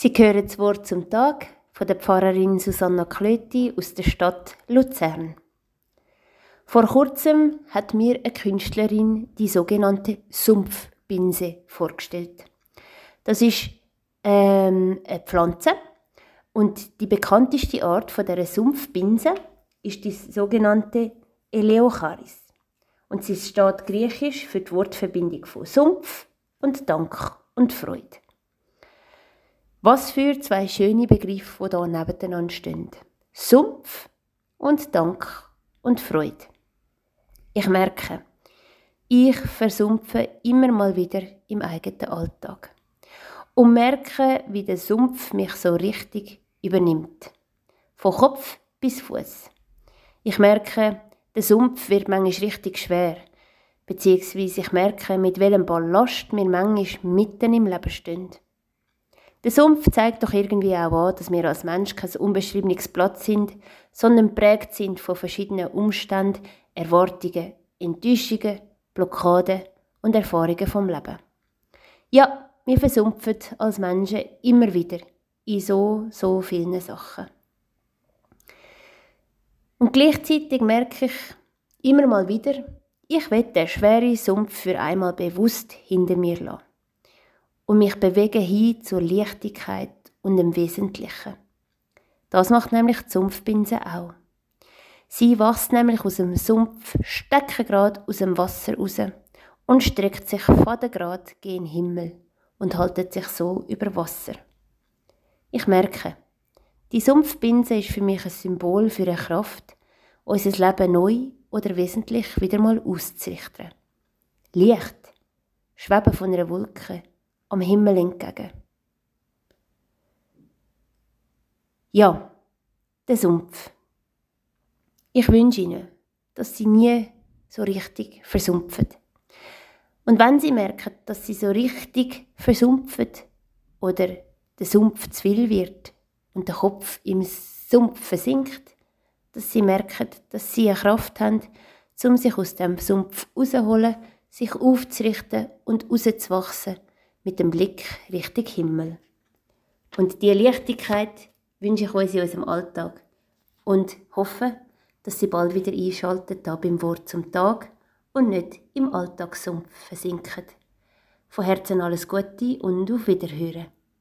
Sie hören das Wort zum Tag von der Pfarrerin Susanna Klöti aus der Stadt Luzern. Vor kurzem hat mir eine Künstlerin die sogenannte Sumpfbinse vorgestellt. Das ist ähm, eine Pflanze und die bekannteste Art von der Sumpfbinse ist die sogenannte Eleocharis. Und sie steht griechisch für die Wortverbindung von Sumpf und Dank und Freude. Was für zwei schöne Begriffe, die hier nebeneinander stehen. Sumpf und Dank und Freude. Ich merke, ich versumpfe immer mal wieder im eigenen Alltag und merke, wie der Sumpf mich so richtig übernimmt. Von Kopf bis Fuß. Ich merke, der Sumpf wird manchmal richtig schwer, beziehungsweise ich merke, mit welchem Ballast wir manchmal mitten im Leben stehen. Der Sumpf zeigt doch irgendwie auch an, dass wir als Mensch kein unbeschriebenes Platz sind, sondern prägt sind von verschiedenen Umständen, Erwartungen, Enttäuschungen, Blockaden und Erfahrungen vom Leben. Ja, wir versumpfen als Menschen immer wieder in so, so vielen Sachen. Und gleichzeitig merke ich immer mal wieder, ich will den schweren Sumpf für einmal bewusst hinter mir lassen und mich bewegen hin zur Leichtigkeit und dem Wesentlichen. Das macht nämlich die Sumpfbinse auch. Sie wächst nämlich aus dem Sumpf steckengrad aus dem Wasser raus und streckt sich fadengrad gen Himmel und haltet sich so über Wasser. Ich merke, die Sumpfbinse ist für mich ein Symbol für eine Kraft, unser Leben neu oder wesentlich wieder mal auszurichten. Licht, schweben von einer Wolke, am Himmel entgegen. Ja, der Sumpf. Ich wünsche Ihnen, dass Sie nie so richtig versumpfen. Und wenn Sie merken, dass Sie so richtig versumpfen oder der Sumpf zu viel wird und der Kopf im Sumpf versinkt, dass Sie merken, dass Sie eine Kraft haben, um sich aus dem Sumpf rauszuholen, sich aufzurichten und rauszuwachsen mit dem Blick Richtung Himmel. Und diese Leichtigkeit wünsche ich uns in unserem Alltag und hoffe, dass Sie bald wieder einschalten da beim Wort zum Tag und nicht im Alltagssumpf versinken. Von Herzen alles Gute und auf Wiederhören.